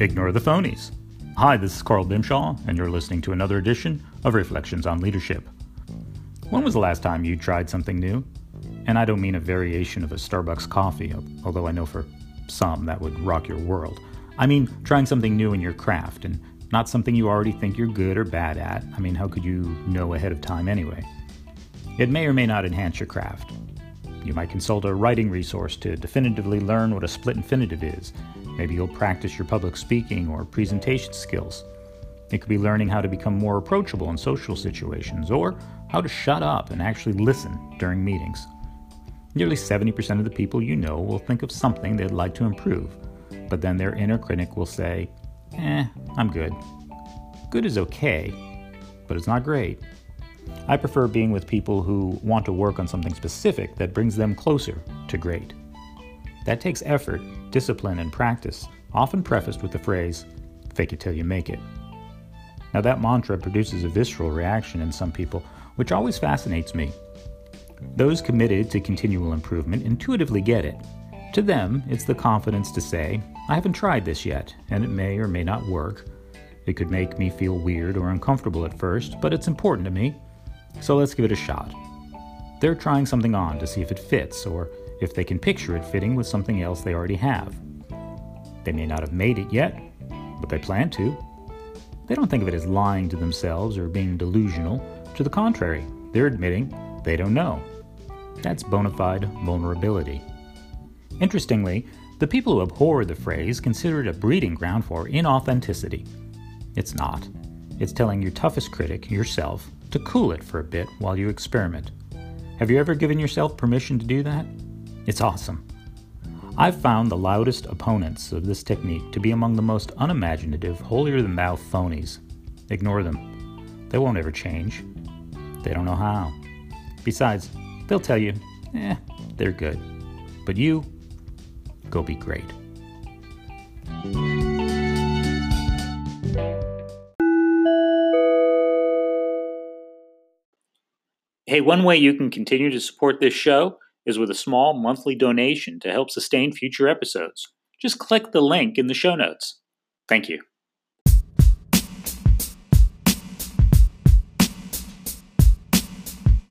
Ignore the phonies. Hi, this is Carl Bimshaw, and you're listening to another edition of Reflections on Leadership. When was the last time you tried something new? And I don't mean a variation of a Starbucks coffee, although I know for some that would rock your world. I mean trying something new in your craft and not something you already think you're good or bad at. I mean, how could you know ahead of time anyway? It may or may not enhance your craft. You might consult a writing resource to definitively learn what a split infinitive is. Maybe you'll practice your public speaking or presentation skills. It could be learning how to become more approachable in social situations or how to shut up and actually listen during meetings. Nearly 70% of the people you know will think of something they'd like to improve, but then their inner critic will say, Eh, I'm good. Good is okay, but it's not great. I prefer being with people who want to work on something specific that brings them closer to great. That takes effort, discipline, and practice, often prefaced with the phrase, fake it till you make it. Now, that mantra produces a visceral reaction in some people, which always fascinates me. Those committed to continual improvement intuitively get it. To them, it's the confidence to say, I haven't tried this yet, and it may or may not work. It could make me feel weird or uncomfortable at first, but it's important to me, so let's give it a shot. They're trying something on to see if it fits or if they can picture it fitting with something else they already have. They may not have made it yet, but they plan to. They don't think of it as lying to themselves or being delusional. To the contrary, they're admitting they don't know. That's bona fide vulnerability. Interestingly, the people who abhor the phrase consider it a breeding ground for inauthenticity. It's not. It's telling your toughest critic, yourself, to cool it for a bit while you experiment. Have you ever given yourself permission to do that? It's awesome. I've found the loudest opponents of this technique to be among the most unimaginative, holier than thou phonies. Ignore them. They won't ever change. They don't know how. Besides, they'll tell you, eh, they're good. But you, go be great. Hey, one way you can continue to support this show is with a small monthly donation to help sustain future episodes. Just click the link in the show notes. Thank you.